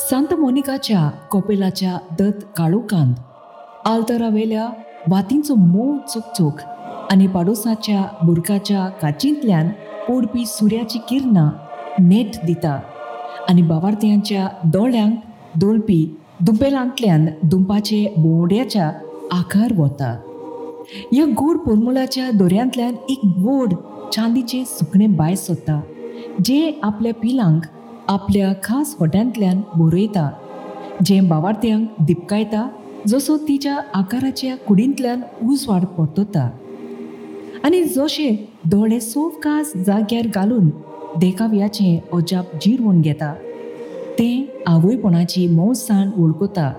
सांत मोनिकाच्या कोपेलाच्या दत काळोखांत आलतरावेल्या वातींचो मोव चोक आनी पाडोसाच्या बुरकाच्या काचींतल्यान ओडपी सुर्याची किरणां नेट दिता आनी बावार्थ्यांच्या दोळ्यांक दोळपी दुंपेलांतल्यान दुंपाचे बोवड्याच्या आकार वता ह्या गोड पोरमुलाच्या दोऱ्यांतल्यान एक गोड चांदीचे सुकणें भायर सोदता जे आपल्या पिलांक आपल्या खास होट्यांतल्यान बरयता जे बावार्थ्यांक दिपकायता जसो तिच्या आकाराच्या कुडींतल्यान उज वाड परतता. आनी जशे दोळे सोफकास जाग्यार घालून देखाव्याचें अजाप जिरवून घेता तें आवयपणाची मौसाण वळखता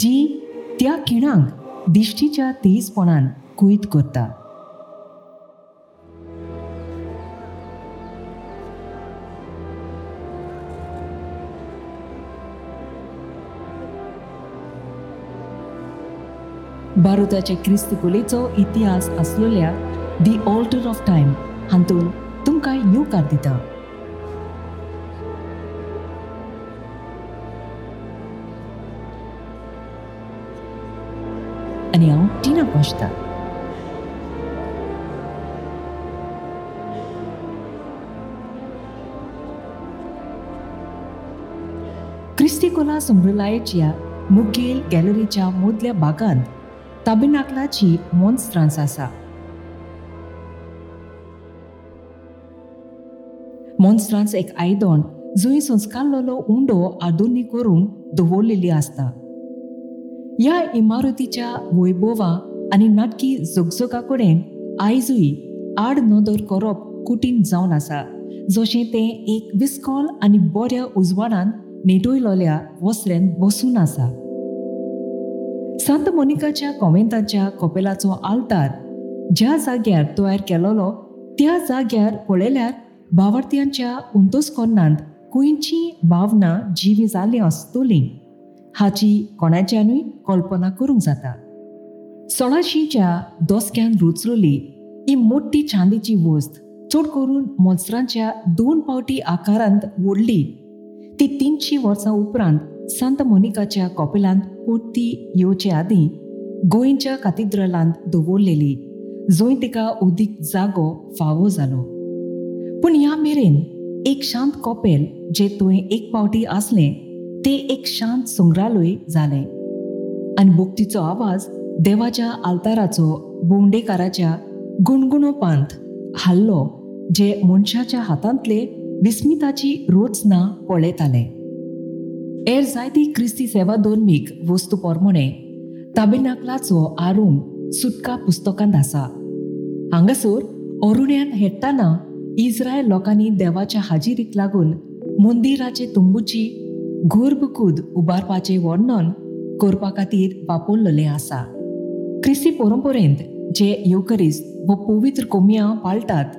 जी त्या खिणांक दिश्टीच्या तेजपणान कुयत करता. भारताचे क्रिस्तकुलेचो इतिहास आसलेल्या दी ऑल्टर ऑफ टायम हातून तुमकां येवकार दिता. आनी हांव टिना पोंचता क्रिस्तिकोला संग्रहालयाच्या मुखेल गॅलरीच्या मदल्या भागांत ताबिनाकलाची मॉन्स्ट्रांस आसा मॉन्स्ट्रांस एक आयदोण जुंय संस्कारलेलो उंडो आदोनी करूंक दवरलेली आसता. ह्या इमारतीच्या वैभवा आनी नाटकी जगजगा कडेन आयजूय आड नदर करप कुटीन जावन आसा जशें तें एक विस्कॉल आनी बऱ्या उजवाडान नेटोयलोल्या वस्रेन बसून आसा. सांत मोनिकाच्या कॉमेंताच्या कपेलाचो आल्तार ज्या जाग्यार तयार केलोलो त्या जाग्यार पळयल्यार भावार्थ्यांच्या उंतोस्कोन्नांत खंयची भावना जिवी जाली आसतली हाची कोणाच्यानूय कल्पना करूंक जाता. सोळाशीच्या दोसक्यान रुचलेली ही मोठी चांदीची वस्त चड करून मोल्सरांच्या दोन पावटी आकारांत ओडली ती तीनशीं वर्सां उपरांत सांत मोनिकाच्या कॉपेलांत उडती येवचे आदीं गोंयच्या कातिद्रलांत दवरलेली जंय तिका उदीक जागो फावो जालो पूण ह्या मेरेन एक शांत कॉपेल जे तुवें एक पावटी आसलें ते एक शांत संग्रहालय जालें आनी भोगतीचो आवाज देवाच्या आल्ताराचो भोंवडेकाराच्या गुणगुणोपांत हाल्लो जे मनशाच्या हातांतले विस्मिताची रोचना पळयताले एर जायती क्रिस्ती सेवा धर्मीक वस्तू पोरमणे ताबिनाकलाचो आरूम सुटका पुस्तकांत आसा. हांगासर अरुण्यान हेडटाना इस्रायल लोकांनी देवाच्या हाजिरीक लागून मंदिराचे तुंबूची घुरबकूद उबारपाचें वर्णन करपा खातीर वापरलेलें आसा. क्रिस्ती परंपरेंत जे युकरिस्त व पवित्र कोमयां पाळटात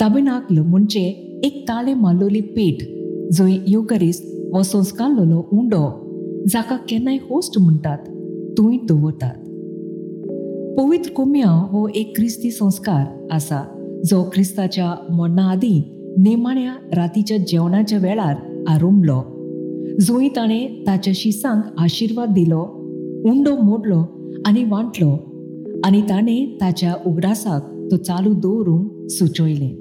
ताबिनाकल म्हणजे एक ताळे मारलोली पेट जंय युकरिस्त वो संस्कारलेलो उंडो जाका केन्नाय होस्ट म्हणटात थंय दवरतात. पवित्र कोमया हो एक क्रिस्ती संस्कार आसा जो क्रिस्ताच्या मरणा आदीं नेमाण्या रातीच्या जेवणाच्या वेळार आरंभलो जंय ताणें ताच्या शिसांक आशिर्वाद दिलो उंडो मोडलो आनी वांटलो आनी ताणें ताच्या उगडासाक तो चालू दवरूंक सुचयलें.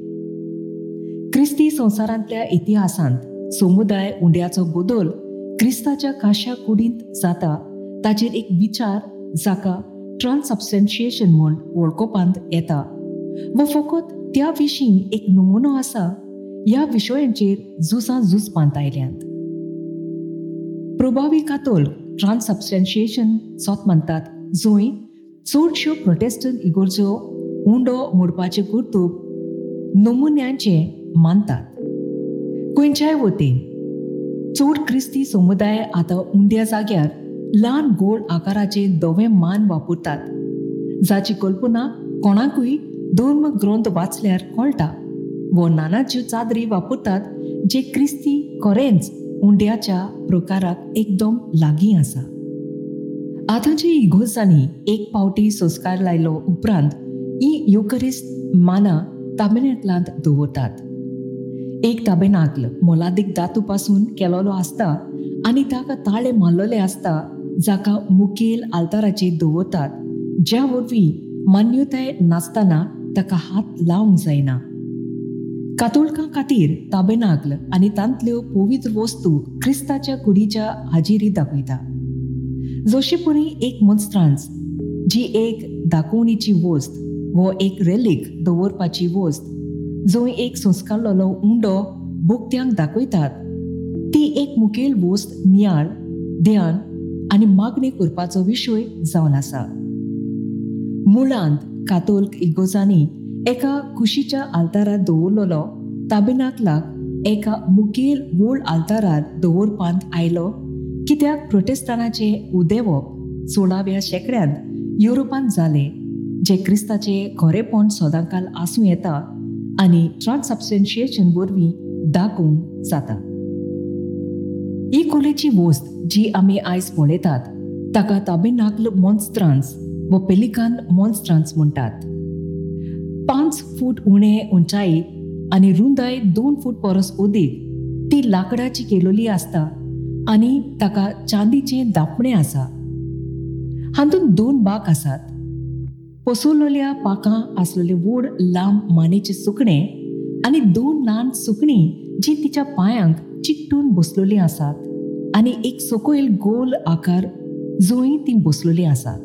क्रिस्ती संवसारांतल्या इतिहासांत समुदाय उंड्याचो बदल क्रिस्ताच्या काश्या कुडींत जाता. ताचेर एक विचार जाका ट्रान्सअबसेन्शिएशन म्हूण वळखोपांत येता. व फकत त्या विशीं एक नमुनो आसा ह्या विशयांचेर झुजां झुजपांत आयल्यांत प्रभावी कातोल ट्रान्सअबसेन्शिएशन सोत मानतात जंय चडश्यो प्रोटेस्टंट इगोर्जो उंडो मोडपाचे कर्तूब नमुन्यांचे मानतात. खंयच्याय वतीन चड क्रिस्ती समुदाय आतां उंड्या जाग्यार ल्हान गोड आकाराचे दवे मान वापरतात. जाची कल्पना कोणाकूय धर्म ग्रंथ वाचल्यार कळटा. वो नानाच्यो चादरी वापरतात जे क्रिस्ती खरेंच उंड्याच्या प्रकाराक एकदम लागीं आसा. आतांच्या इगोजांनी एक पावटी संस्कार लायलो उपरांत ही युकरिस्त माना ताबेनेंतलांत दवरतात. एक ताबेनाकल मोलादीक दातू पासून केलोलो आसता आनी ताका ताळे मारलेले आसता जाका मुखेल आल्ताराचेर दवरतात ज्या वरवीं मान्यताय नासतना ताका हात लावंक जायना कातोळकां खातीर ताबेनाकल आनी तांतल्यो पवित्र वस्तू क्रिस्ताच्या कुडीच्या हाजेरी दाखयता जशी पुरी एक monstrance जी एक दाखोवणीची वस्त वो एक रेलीक दवरपाची वस्त जंय एक संस्कारलेलो उंडो भोगत्यांक दाखयतात. ती एक मुखेल वस्त नियाळ ध्यान आनी मागणी करपाचो विशय जावन आसा. मुळांत कातोल्क इगोजांनी एका खुशीच्या आल्तारार दवरलेलो ताबिनाकलाक एका मुखेल वोळ आल्तारार दवरपांत आयलो कित्याक प्रोटेस्तानाचे उदेवप सोळाव्या शेंकड्यांत युरोपांत जाले जे क्रिस्ताचे खरेपण सदांकाल आसूं येता आनी ट्रान्सबस्टेन्शिएशन वरवीं दाखोवंक जाता. ही कोलेची वस्त जी आमी आयज पळयतात ताका ताबिनाकल मॉन्स्ट्रान्स व पेलिकान मॉन्स्ट्रान्स म्हणटात पांच फूट उणें उंचाई आनी रुंदाय दोन फूट परस उदीक ती लाकडाची केलोली आसता आनी ताका चांदीचें दापणें आसा. हातूंत दोन बाक आसात. कोसळलेल्या पाका असलेले व्हड लांब मानेचे सुकणें आनी दोन ल्हान सुकणीं जी तिच्या पांयांक चिकटून बसलेलीं आसात आनी एक सकयल गोल आकार जंय ती बसलेलीं आसात.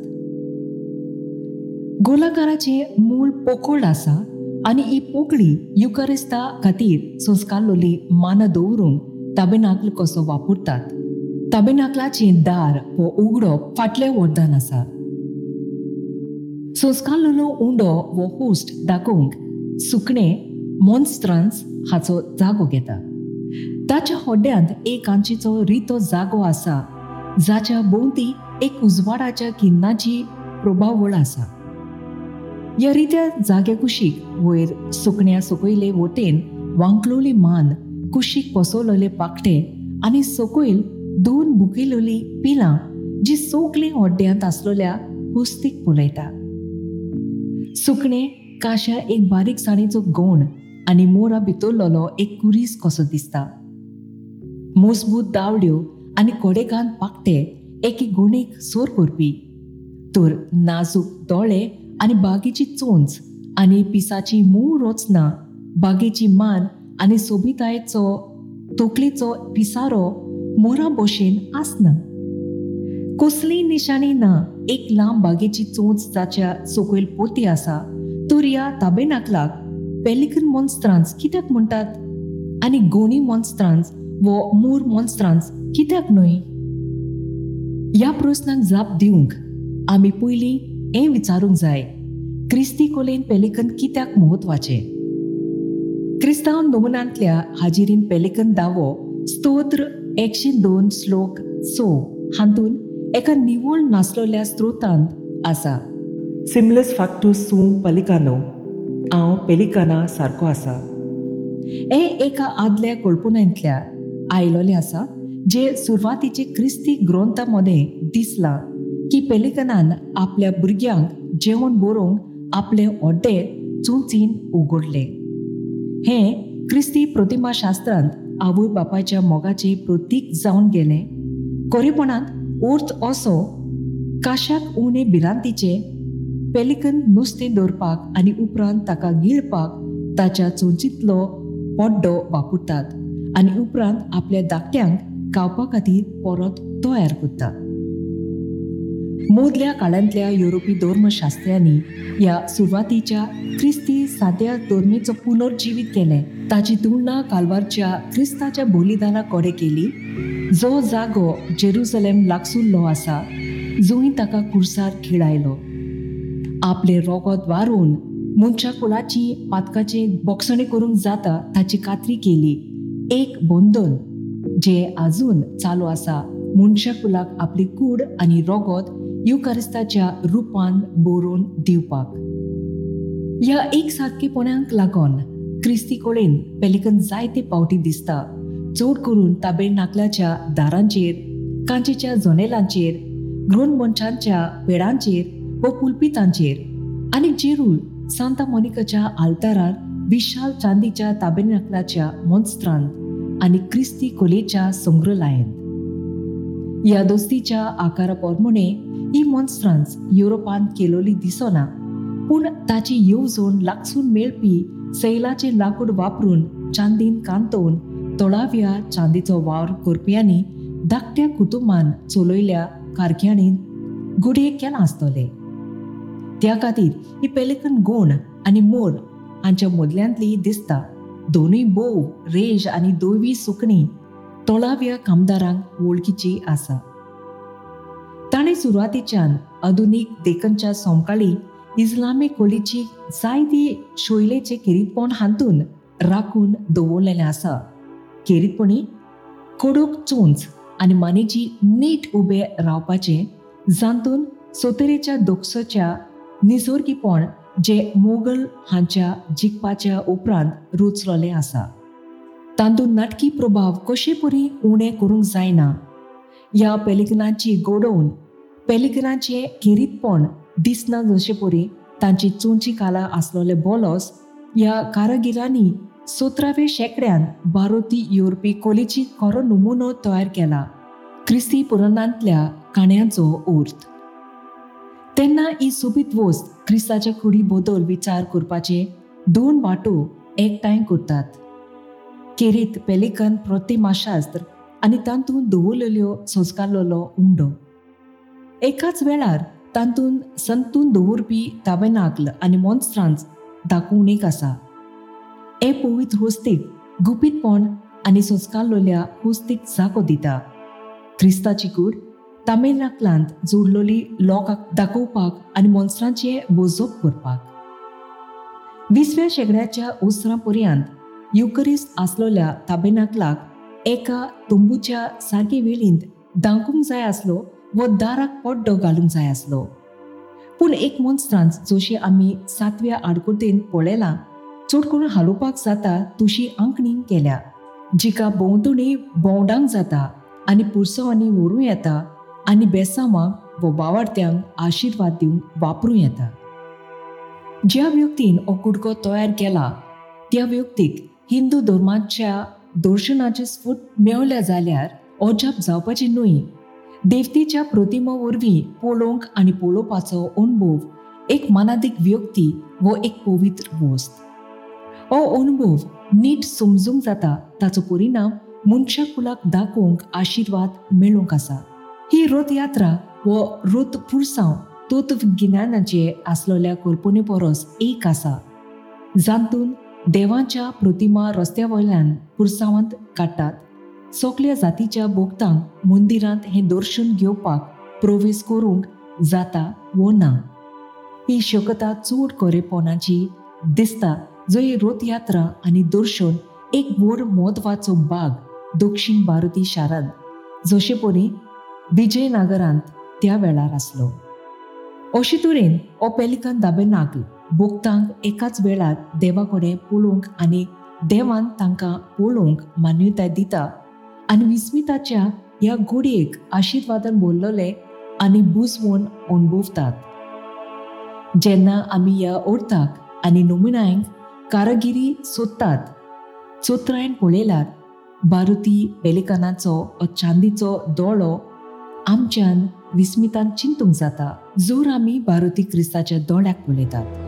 गोलाकाराचे मूळ पोकळ आसा आनी ही पोकळी युकारिस्ता खातीर संस्कारलोली मान दवरूंक ताबेनाकल कसो वापरतात. ताबेनाकलाचें दार हो उगडप फाटलें वर्दान आसा. संस्कारलोलो उंडो वो होस्ट दाखोवंक सुकणें मॉन्स्ट्रान्स हाचो जागो घेता. ताच्या होड्ड्यांत एक आंचीचो रितो जागो आसा जाच्या भोंवती एक उजवाडाच्या किन्नाची प्रभावळ आसा. ह्या रित्या जाग्या कुशीक वयर सुकण्या सकयले वटेन वांकलोली मान कुशीक पसरलेले पाकटे आनी सकयल दोन बुकिलोली पिलां जी सोकले होड्ड्यांत आसलेल्या हुस्तीक पुलयता. सुकणें काश्या एक बारीक साडीचो गोण आनी मोरा भितरलोलो एक कुरीस कसो दिसता. मजबूत दावड्यो आनी कोडेकान पाकटे एके गुणेक सोर करपी. तर नाजूक दोळे आनी बागेची चोंच आनी पिसाची मूळ रोचना बागेची मान आनी सोबितायेचो तोकलेचो पिसारो मोरा भशेन आसना. कसलीय निशाणी ना. एक लांब बागेची चोंच जाच्या सकयल पोती आसा तर ह्या ताबेनाकलाक पेलिकन मॉन्स्त्रांस कित्याक म्हणटात आनी गोणी मॉन्स्त्रांस वो मूर मॉन्स्त्रांस कित्याक न्हय? ह्या प्रस्नाक जाप दिवंक. आमी पयलीं हें विचारूंक जाय क्रिस्ती कोलेन पेलिकन कित्याक म्हत्वाचें? क्रिस्तांव नमुनांतल्या हाजिरीन पेलिकन दावो स्तोत्र एकशे दोन श्लोक सो. हातूंत एका निवळ नासलेल्या स्त्रोतांत आसा. सिमलस फॅक्टूस सूं पलिकानो हांव पेलिकाना सारको आसा. हे एका आदल्या कल्पनांतल्या आयलोले आसा जे सुरवातीचे क्रिस्ती ग्रंथा मदें दिसला की पेलिकनान आपल्या भुरग्यांक जेवण बरोवंक आपले ओड्डे चुंचीन उगडले. हें क्रिस्ती प्रतिमाशास्त्रांत आवय बापायच्या मोगाचे प्रतीक जावन गेले. खरेपणांत उर्त असो काशाक उणे भिरांतीचे पेलिकन नुस्तें दवरपाक आनी उपरांत ताका गिळपाक ताच्या चोंचींतलो पड्डो वापरतात आनी उपरांत आपल्या धाकट्यांक खावपा खातीर परत तयार करतात मोदल्या काळांतल्या युरोपी धर्मशास्त्र्यांनी ह्या सुरवातीच्या क्रिस्ती साद्या धर्मीचो पुनर्जिवीत केले ताची तुलना कालवारच्या क्रिस्ताच्या बोलिदाना कोडे केली. जो जागो जेरुसलेम लागसुल्लो आसा जंय ताका कुर्सार खिळायलो. आपले रोगोत वारून मनशा कुळाची पातकाचे बोक्षणे करूंक जाता ताची खात्री केली. एक बोंदन जे आजून चालू आसा मनशा कुलाक आपली कूड आनी रोगोत युकारिस्ताच्या रुपान बरोवन दिवपाक. ह्या एक सारकेपणांक लागून क्रिस्ती कडेन पेलिकन जायते पावटी दिसता. चड करून ताबे नाकलाच्या दारांचेर कांचेच्या जनेलांचेर ग्रोन मनशांच्या पेडांचेर व पुलपितांचेर. आनी जेरूळ सांता मोनिकाच्या आल्तारार विशाल चांदीच्या ताबेनाकलाच्या मोन्स्त्रांत आनी क्रिस्ती कोलेच्या संग्रहालयांत. ह्या दोस्तीच्या आकारा पोरमोणे ही मोन्स्त्रांस युरोपांत केलोली दिसना. पूण ताची येवजण लागसून मेळपी सैलाचे लाकूड वापरून चांदीन कांतोवन तोळाव्या चांदीचो वावर करप्यांनी धाकट्या कुटुंबान चलयल्या कारख्याणीन गुडये केला आसतले. त्या खातीर ही पेलिकन गोण आनी मोर हांच्या मदल्यांतली दिसता. दोनूय बोव रेश आनी दोवी सुकणी तोळाव्या कामदारांक वळखीची आसा. ताणें सुरवातीच्यान आधुनीक देखनच्या सोमकाळी इस्लामीक खोलीची जायती शोयलेचे केरीतपण हातून राखून दवरलेलें आसा. केरीतपणी कडूक चोंच आनी मानेची नीट उबे रावपाचें जातून सोतेरेच्या दोक्षच्या निसर्गीपण जे मोगल हांच्या जिखपाच्या उपरांत रुचलोलें आसा. तातूंत नाटकी प्रभाव कशे परी उणें करूंक जायना. ह्या पेलिकनाची गोडोवन पेलिकनाचें खेरीतपण दिसना जशे परी तांची चोंची काला आसलोले बोलोस ह्या कारागिरांनी सतराव्या शेंकड्यान भारती युरोपी कोलीची खरो नमुनो तयार केला क्रिस्ती पुराणांतल्या काण्यांचो उर्त. तेन्ना ही सोबीत वस्त क्रिस्ताच्या कुडी बदल विचार करपाचे दोन वाटो एकठांय करतात. केरीत पेलिकन प्रतिमाशास्त्र आनी तातूंत दवरलेल्यो संस्कारलेलो उंडो. एकाच वेळार तातूंत संतून दवरपी ताबेनाकल आनी मॉन्स्ट्रांस दाखोवन एक आसा. हे पवित्र होस्तीक गुपीतपण आनी संस्कारलोल्या होस्तीक जागो दिता. क्रिस्ताची कूड तामिळनाकलांत जोडलोली लोकांक दाखोवपाक आनी मॉन्स्ट्रांचे बोजोप करपाक. विसव्या शेगड्याच्या उसरां पर्यंत युकरिस्त आसलोल्या ताबेनाकलाक एका तुंबूच्या सारके वेळींत दांकूंक जाय आसलो वो दाराक पड्डो घालूंक जाय आसलो. पूण एक मॉन्स्ट्रांस जशी आमी सातव्या आडकुतेन पळयलां चड करून हालोवपाक जाता तशी अंकणी केल्या जिका भोंवतणी भोंवडांक जाता आनी पुरसवांनी व्हरूं येता आनी बेसांवांक वो बावार्थ्यांक आशिर्वाद दिवंक वापरूं येता. ज्या व्यक्तीन हो कुडको तयार केला त्या व्यक्तीक हिंदू धर्माच्या दर्शनाचे स्फूट मेवल्या जाल्यार अजाप जावपाची न्हय देवतेच्या प्रतिमा वरवीं पळोवंक आनी पळोवपाचो अनुभव एक मनादीक व्यक्ती व एक पवित्र वस्त. हो अनुभव नीट समजूंक जाता ताचो परिणाम मनशा कुलाक दाखोवंक आशिर्वाद मेळूंक आसा. ही रथयात्रा व रथ पुरसांव तत्वगिन्यानाचे आसलोल्या कल्पने परस एक आसा. जातून देवाच्या प्रतिमा रस्त्या वयल्यान पुरसावांत काडटात. सगल्या जातीच्या भोगतांक मंदिरांत हें दर्शन घेवपाक प्रवेश करूंक जाता वो ना. ही शकता चड कोरेपोनाची दिसता जंय रथयात्रा आनी दर्शन एक व्हड म्हत्वाचो भाग दक्षिण भारती शारांत जशे परी विजयनगरांत त्या वेळार आसलो. अशे तरेन हो पेलिकन दाबे भोगतांक एकाच वेळार देवा कडेन पळोवंक आनी देवान तांकां पळोवंक मान्यताय दिता आनी विस्मिताच्या ह्या घोडयेक आशीर्वादन बोललोले आनी बुजवून अणभवतात जेन्ना आमी ह्या ओर्थाक आनी नमुनायक कारागिरी सोदतात चोत्रायन पळयल्यार बारुती पेलिकनाचो चांदीचो दोळो आमच्यान विस्मितान चिंतूंक जाता. जोर आमी बारुती क्रिस्ताच्या दोळ्याक पळयतात